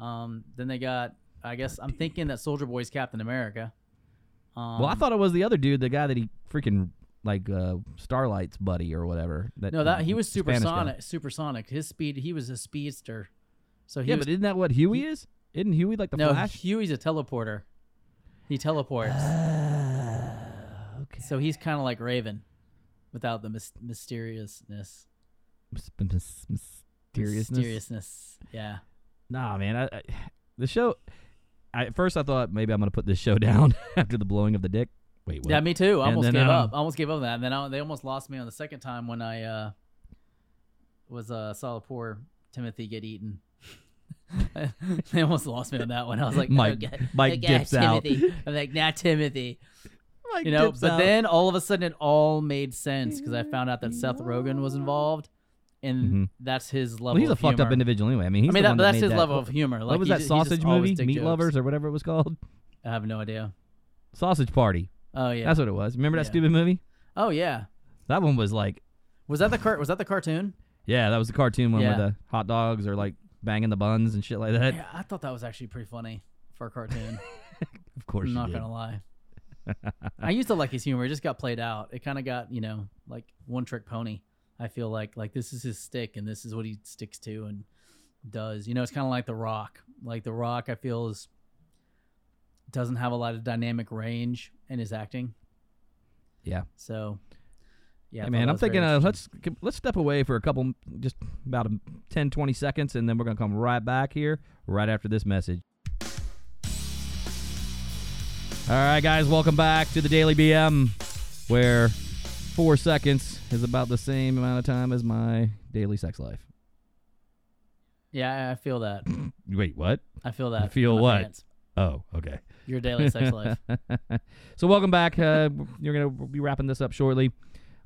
[SPEAKER 7] Um, then they got. I guess I'm thinking that Soldier Boy's Captain America. Um,
[SPEAKER 6] well, I thought it was the other dude, the guy that he freaking like uh, Starlight's buddy or whatever. That
[SPEAKER 7] no, that he was
[SPEAKER 6] Spanish guy.
[SPEAKER 7] supersonic. Supersonic. His speed. He was a speedster. So he
[SPEAKER 6] Yeah,
[SPEAKER 7] was.
[SPEAKER 6] but isn't that what Hughie is? Isn't Hughie like the
[SPEAKER 7] no,
[SPEAKER 6] Flash?
[SPEAKER 7] Hughie's a teleporter. He teleports.
[SPEAKER 6] Okay.
[SPEAKER 7] so he's kind of like Raven, without the mys- mysteriousness.
[SPEAKER 6] Mys- mys- Mysteriousness.
[SPEAKER 7] Mysteriousness. Yeah.
[SPEAKER 6] Nah, man. I, I, the show. I, at first, I thought maybe I'm gonna put this show down after the blowing of the dick. Wait, what?
[SPEAKER 7] Yeah, me too. I
[SPEAKER 6] And
[SPEAKER 7] almost
[SPEAKER 6] then,
[SPEAKER 7] gave
[SPEAKER 6] um,
[SPEAKER 7] up. I almost gave up on that. And then I, they almost lost me on the second time when I uh, was uh, saw the poor Timothy get eaten. they almost lost me on that one. I was like,
[SPEAKER 6] Mike-
[SPEAKER 7] okay,
[SPEAKER 6] Mike
[SPEAKER 7] okay,
[SPEAKER 6] dips out.
[SPEAKER 7] Timothy. I'm like, nah, Timothy.
[SPEAKER 6] Like,
[SPEAKER 7] You know, but
[SPEAKER 6] out.
[SPEAKER 7] then all of a sudden it all made sense because I found out that Seth Rogen was involved, and
[SPEAKER 6] Mhm.
[SPEAKER 7] that's his level.
[SPEAKER 6] well, he's a
[SPEAKER 7] of
[SPEAKER 6] fucked up individual anyway. I mean, he's
[SPEAKER 7] I mean,
[SPEAKER 6] the
[SPEAKER 7] that,
[SPEAKER 6] one
[SPEAKER 7] but
[SPEAKER 6] that
[SPEAKER 7] that's his
[SPEAKER 6] that-
[SPEAKER 7] level of humor. Like
[SPEAKER 6] what was that
[SPEAKER 7] ju- he
[SPEAKER 6] sausage movie, Meat
[SPEAKER 7] jokes.
[SPEAKER 6] Lovers or whatever it was called?
[SPEAKER 7] I have no idea.
[SPEAKER 6] Sausage Party.
[SPEAKER 7] Oh yeah.
[SPEAKER 6] That's what it was. Remember that
[SPEAKER 7] Yeah.
[SPEAKER 6] stupid movie?
[SPEAKER 7] oh yeah.
[SPEAKER 6] That one was like,
[SPEAKER 7] Was that the car- Was that the cartoon?
[SPEAKER 6] yeah, that was the cartoon one
[SPEAKER 7] Yeah.
[SPEAKER 6] where the hot dogs are like banging the buns and shit like that.
[SPEAKER 7] Yeah, I thought that was actually pretty funny for a cartoon.
[SPEAKER 6] Of course,
[SPEAKER 7] I'm
[SPEAKER 6] you
[SPEAKER 7] not
[SPEAKER 6] did.
[SPEAKER 7] gonna lie. I used to like his humor. It just got played out. It kind of got you know like one trick pony. I feel like like this is his stick and this is what he sticks to and does. You know, it's kind of like The Rock. Like The Rock, I feel is doesn't have a lot of dynamic range in his acting.
[SPEAKER 6] Yeah.
[SPEAKER 7] So yeah,
[SPEAKER 6] Hey, man, I'm thinking uh, let's let's step away for a couple, just about a 10, 20 seconds, and then we're gonna come right back here right after this message. All right, guys, welcome back to the Daily BM, where four seconds is about the same amount of time as my daily sex life.
[SPEAKER 7] Yeah, I feel that.
[SPEAKER 6] Wait, what?
[SPEAKER 7] I feel that.
[SPEAKER 6] feel what?
[SPEAKER 7] pants.
[SPEAKER 6] Oh, okay.
[SPEAKER 7] Your daily sex life.
[SPEAKER 6] so welcome back. Uh, you're gonna be wrapping this up shortly.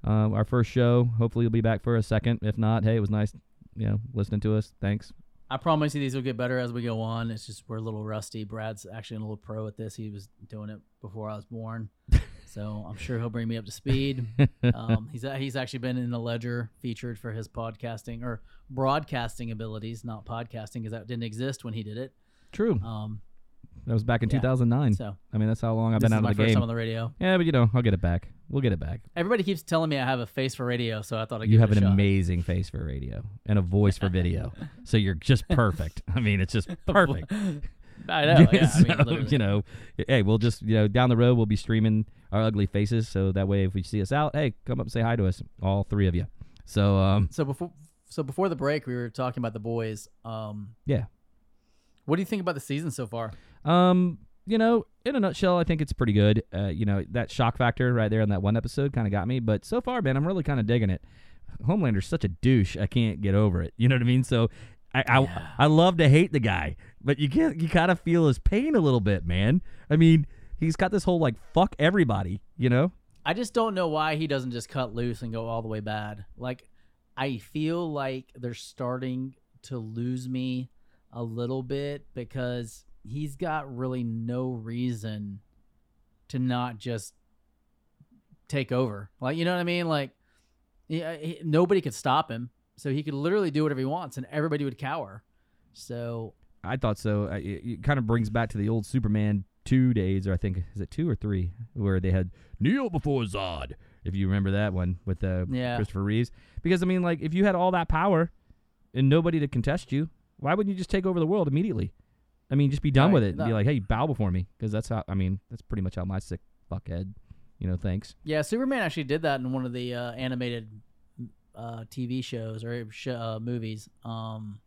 [SPEAKER 6] Uh, our first show. Hopefully, you'll be back for a second. If not, hey, it was nice, you know, listening to us. Thanks.
[SPEAKER 7] I promise you these will get better as we go on. It's just we're a little rusty. Brad's actually a little pro at this. He was doing it before I was born, so I'm sure he'll bring me up to speed. Um, he's he's actually been in the Ledger featured for his podcasting or broadcasting abilities, not podcasting, because that didn't exist when he did it.
[SPEAKER 6] True.
[SPEAKER 7] Um,
[SPEAKER 6] That was back in
[SPEAKER 7] yeah.
[SPEAKER 6] 2009.
[SPEAKER 7] so
[SPEAKER 6] I mean, that's how long I've
[SPEAKER 7] this
[SPEAKER 6] been
[SPEAKER 7] is
[SPEAKER 6] out
[SPEAKER 7] my
[SPEAKER 6] of the
[SPEAKER 7] first
[SPEAKER 6] game.
[SPEAKER 7] time on the radio.
[SPEAKER 6] yeah, but you know, I'll get it back. We'll get it back.
[SPEAKER 7] Everybody keeps telling me I have a face for radio, so I thought I'd
[SPEAKER 6] You
[SPEAKER 7] give
[SPEAKER 6] have
[SPEAKER 7] it
[SPEAKER 6] an
[SPEAKER 7] a shot.
[SPEAKER 6] amazing face for radio and a voice for video, so you're just perfect. I mean, it's just perfect.
[SPEAKER 7] I know. Yeah, I
[SPEAKER 6] So,
[SPEAKER 7] mean, literally.
[SPEAKER 6] you know, hey, we'll just you know down the road we'll be streaming our ugly faces, so that way if we see us out, hey, come up and say hi to us, all three of you. So um,
[SPEAKER 7] So before so before the break, we were talking about the boys. Um,
[SPEAKER 6] yeah,
[SPEAKER 7] what do you think about the season so far?
[SPEAKER 6] Um, you know, in a nutshell, I think it's pretty good. Uh, you know, that shock factor right there in that one episode kind of got me, but so far, man, I'm really kind of digging it. Homelander's such a douche. I can't get over it. You know what I mean? So, I I, I love to hate the guy, but you can't. You kind of feel his pain a little bit, man. I mean, he's got this whole like fuck everybody. You know?
[SPEAKER 7] I just don't know why he doesn't just cut loose and go all the way bad. Like, I feel like they're starting to lose me a little bit because he's got really no reason to not just take over. Like, you know what I mean? Like, yeah, he, nobody could stop him, so he could literally do whatever he wants, and everybody would cower. So
[SPEAKER 6] I thought so. It, it kind of brings back to the old Superman two days, or I think is it two or three, where they had Neo before Zod. If you remember that one with uh,
[SPEAKER 7] Yeah.
[SPEAKER 6] Christopher Reeves, because I mean, like if you had all that power and nobody to contest you, why wouldn't you just take over the world immediately? I mean, just be done
[SPEAKER 7] Right,
[SPEAKER 6] with it. and Be like, hey, bow before me, because that's how. I mean, that's pretty much how my sick fuckhead, you know, thinks.
[SPEAKER 7] Yeah, Superman actually did that in one of the uh, animated uh, TV shows or sh- uh, movies. Um,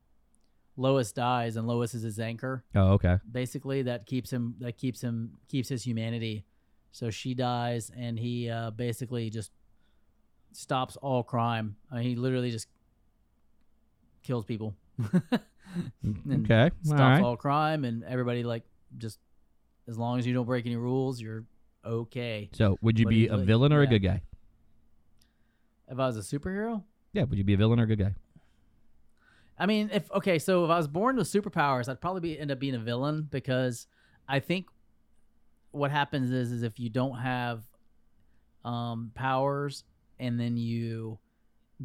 [SPEAKER 7] Lois dies, and Lois is his anchor.
[SPEAKER 6] Oh, okay.
[SPEAKER 7] Basically, that keeps him that keeps him keeps his humanity. So she dies, and he uh, basically just stops all crime. I mean, he literally just kills people. And
[SPEAKER 6] Okay.
[SPEAKER 7] stops
[SPEAKER 6] all right.
[SPEAKER 7] all crime, and everybody like just as long as you don't break any rules, you're okay.
[SPEAKER 6] so, would you
[SPEAKER 7] What
[SPEAKER 6] be a
[SPEAKER 7] like?
[SPEAKER 6] villain or a good guy?
[SPEAKER 7] If I was a superhero,
[SPEAKER 6] Yeah. Would you be a villain or a good guy?
[SPEAKER 7] I mean, if okay, so if I was born with superpowers, I'd probably be, end up being a villain because I think what happens is is if you don't have um, powers and then you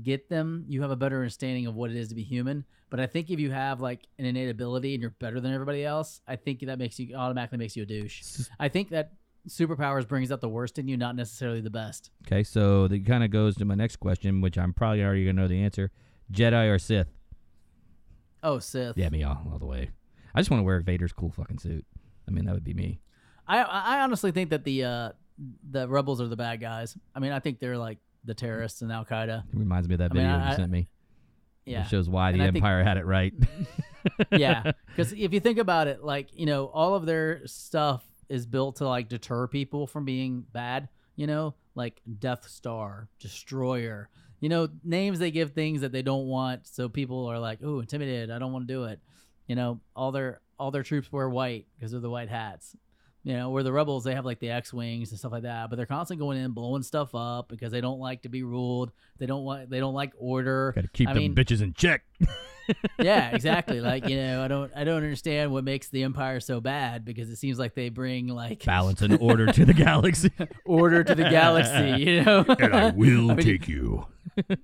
[SPEAKER 7] get them, you have a better understanding of what it is to be human. But I think if you have like an innate ability and you're better than everybody else, I think that makes you automatically makes you a douche. I think that superpowers brings out the worst in you, not necessarily the best.
[SPEAKER 6] Okay, so that kind of goes to my next question, which I'm probably already gonna know the answer: Jedi or Sith?
[SPEAKER 7] Oh, Sith.
[SPEAKER 6] Yeah, me all, all the way. I just want to wear Vader's cool fucking suit. I mean, that would be me.
[SPEAKER 7] I I honestly think that the uh the rebels are the bad guys. I mean, I think they're like the terrorists and Al Qaeda.
[SPEAKER 6] It reminds me of that
[SPEAKER 7] I mean,
[SPEAKER 6] video
[SPEAKER 7] I-
[SPEAKER 6] you sent me.
[SPEAKER 7] Yeah,
[SPEAKER 6] It shows why
[SPEAKER 7] And
[SPEAKER 6] the
[SPEAKER 7] I think-
[SPEAKER 6] Empire had it right.
[SPEAKER 7] yeah, because if you think about it, like you know, all of their stuff is built to like deter people from being bad. You know, like Death Star, Destroyer. You know, names they give things that they don't want, so people are like, "Oh, intimidated. I don't want to do it." You know, all their all their troops wear white because of the white hats. You know, where the rebels they have like the X wings and stuff like that, but they're constantly going in blowing stuff up because they don't like to be ruled. They don't want they don't like order.
[SPEAKER 6] Got to keep
[SPEAKER 7] I
[SPEAKER 6] them
[SPEAKER 7] mean,
[SPEAKER 6] bitches in check.
[SPEAKER 7] yeah, exactly. Like you know, I don't I don't understand what makes the Empire so bad because it seems like they bring like
[SPEAKER 6] Balance and order to the galaxy.
[SPEAKER 7] order to the galaxy. You know,
[SPEAKER 1] And I will
[SPEAKER 7] I mean,
[SPEAKER 1] take you.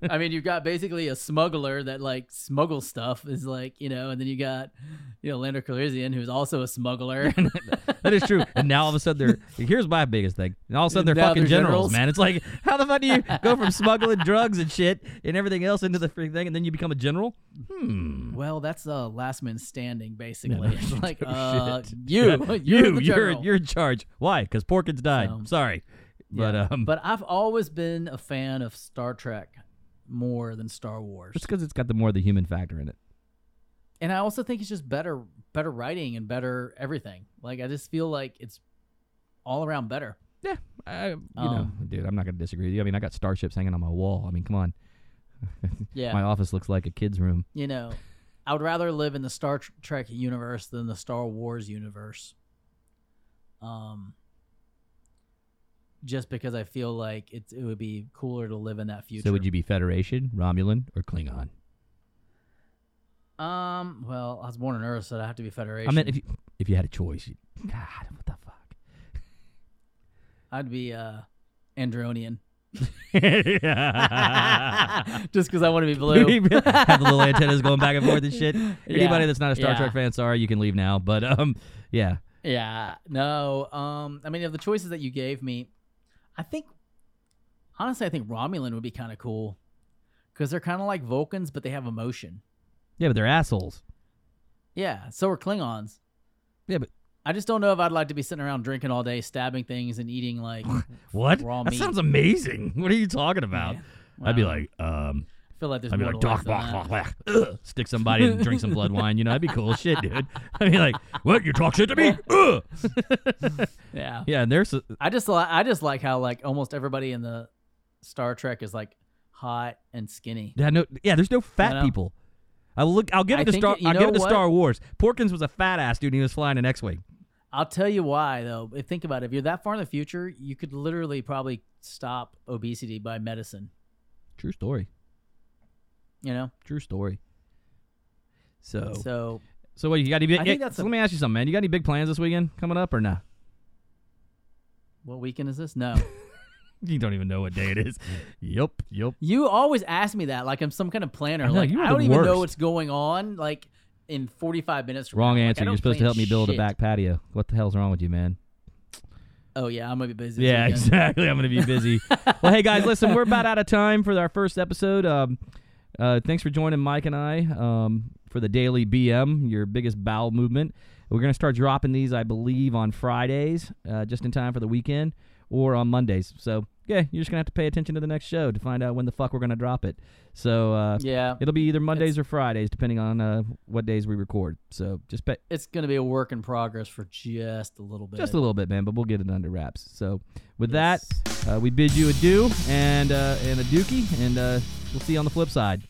[SPEAKER 7] I mean, you've got basically a smuggler that like smuggles stuff is like you know, and then you got you know Lando Calrissian who's also a smuggler.
[SPEAKER 6] that is true. And now all of a sudden they're here's my biggest thing. And all of a sudden they're
[SPEAKER 7] Now
[SPEAKER 6] fucking
[SPEAKER 7] they're
[SPEAKER 6] generals,
[SPEAKER 7] generals.
[SPEAKER 6] man. It's like how the fuck do you go from smuggling drugs and shit and everything else into the freaking thing and then you become a general? Hmm.
[SPEAKER 7] Well, that's uh, last man standing basically. It's like
[SPEAKER 6] Oh,
[SPEAKER 7] uh, you,
[SPEAKER 6] Yeah, you,
[SPEAKER 7] the
[SPEAKER 6] you're you're in charge. Why? Because Porkins died.
[SPEAKER 7] So-
[SPEAKER 6] Sorry, but
[SPEAKER 7] Yeah.
[SPEAKER 6] um,
[SPEAKER 7] but I've always been a fan of Star Trek more than Star Wars.
[SPEAKER 6] it's because it's got the more of the human factor in it.
[SPEAKER 7] and I also think it's just better better writing and better everything. Like I just feel like it's all around better.
[SPEAKER 6] Yeah, I, you know,
[SPEAKER 7] Um,
[SPEAKER 6] dude, I'm not gonna disagree with you. I mean, I got starships hanging on my wall. I mean, come on.
[SPEAKER 7] Yeah.
[SPEAKER 6] my office looks like a kid's room.
[SPEAKER 7] You know, I would rather live in the Star Trek universe than the Star Wars universe. Um just because I feel like it's it would be cooler to live in that future.
[SPEAKER 6] So would you be Federation, Romulan, or Klingon?
[SPEAKER 7] Um, well, I was born on Earth, so I have to be Federation.
[SPEAKER 6] I mean, if you if you had a choice, you, God, what the fuck?
[SPEAKER 7] I'd be uh
[SPEAKER 6] Andorian.
[SPEAKER 7] Just because I want to be blue.
[SPEAKER 6] Have the little antennas going back and forth and shit. Anybody that's not a Star
[SPEAKER 7] yeah.
[SPEAKER 6] Trek fan, sorry, you can leave now. But um, yeah,
[SPEAKER 7] Yeah, no. Um, I mean, of the choices that you gave me, I think honestly, I think Romulan would be kind of cool because they're kind of like Vulcans, but they have emotion.
[SPEAKER 6] yeah, but they're assholes.
[SPEAKER 7] Yeah, so are Klingons.
[SPEAKER 6] Yeah, but
[SPEAKER 7] I just don't know if I'd like to be sitting around drinking all day, stabbing things, and eating like
[SPEAKER 6] what?
[SPEAKER 7] raw
[SPEAKER 6] that sounds amazing. What are you talking about?
[SPEAKER 7] Yeah,
[SPEAKER 6] I'd be like, um,
[SPEAKER 7] I feel like there's
[SPEAKER 6] I'd be like, "Doc,
[SPEAKER 7] life than
[SPEAKER 6] blah, blah, blah." Ugh. stick somebody and drink some blood wine. You know, that'd be cool shit, dude. I'd be like, what? You talk shit to me? Ugh.
[SPEAKER 7] Yeah,
[SPEAKER 6] Yeah, and there's
[SPEAKER 7] I just li- I just like how like almost everybody in the Star Trek is like hot and skinny.
[SPEAKER 6] Yeah, no, yeah. There's no fat people. I'll look. I'll give
[SPEAKER 7] I
[SPEAKER 6] it to Star.
[SPEAKER 7] it-
[SPEAKER 6] I'll give it to
[SPEAKER 7] what?
[SPEAKER 6] Star Wars. Porkins was a fat ass dude. and He was flying an X-wing.
[SPEAKER 7] I'll tell you why though. Think about it, if you're that far in the future, you could literally probably stop obesity by medicine.
[SPEAKER 6] True story.
[SPEAKER 7] You know.
[SPEAKER 6] True story. So, so,
[SPEAKER 7] So
[SPEAKER 6] what? You got any? Big,
[SPEAKER 7] I think that's
[SPEAKER 6] so
[SPEAKER 7] a-
[SPEAKER 6] let me ask you something, man. You got any big plans this weekend coming up or nah?
[SPEAKER 7] what weekend is this? No.
[SPEAKER 6] You don't even know what day it is. yep. Yep.
[SPEAKER 7] you always ask me that like I'm some kind of planner.
[SPEAKER 6] Know,
[SPEAKER 7] like I don't even know what's going on. Like in 45 minutes. From
[SPEAKER 6] Wrong
[SPEAKER 7] now. Like,
[SPEAKER 6] answer. You're supposed to help me build a back patio. What the hell's wrong with you, man?
[SPEAKER 7] Oh yeah, I'm gonna be busy.
[SPEAKER 6] Yeah, exactly. I'm to be busy. well, hey guys, listen, we're about out of time for our first episode. Um, uh, thanks for joining Mike and I um, for the daily BM, your biggest bowel movement. We're to start dropping these, I believe, on Fridays, uh, just in time for the weekend, or on Mondays. So yeah, you're just gonna have to pay attention to the next show to find out when the fuck we're gonna drop it. So uh,
[SPEAKER 7] Yeah,
[SPEAKER 6] it'll be either Mondays or Fridays, depending on uh, what days we record. So just pay,
[SPEAKER 7] it's gonna be a work in progress for just a little bit.
[SPEAKER 6] just a little bit, man, but we'll get it under wraps. So with
[SPEAKER 7] Yes.
[SPEAKER 6] that, uh, we bid you adieu and uh, and a dookie, and uh, we'll see you on the flip side.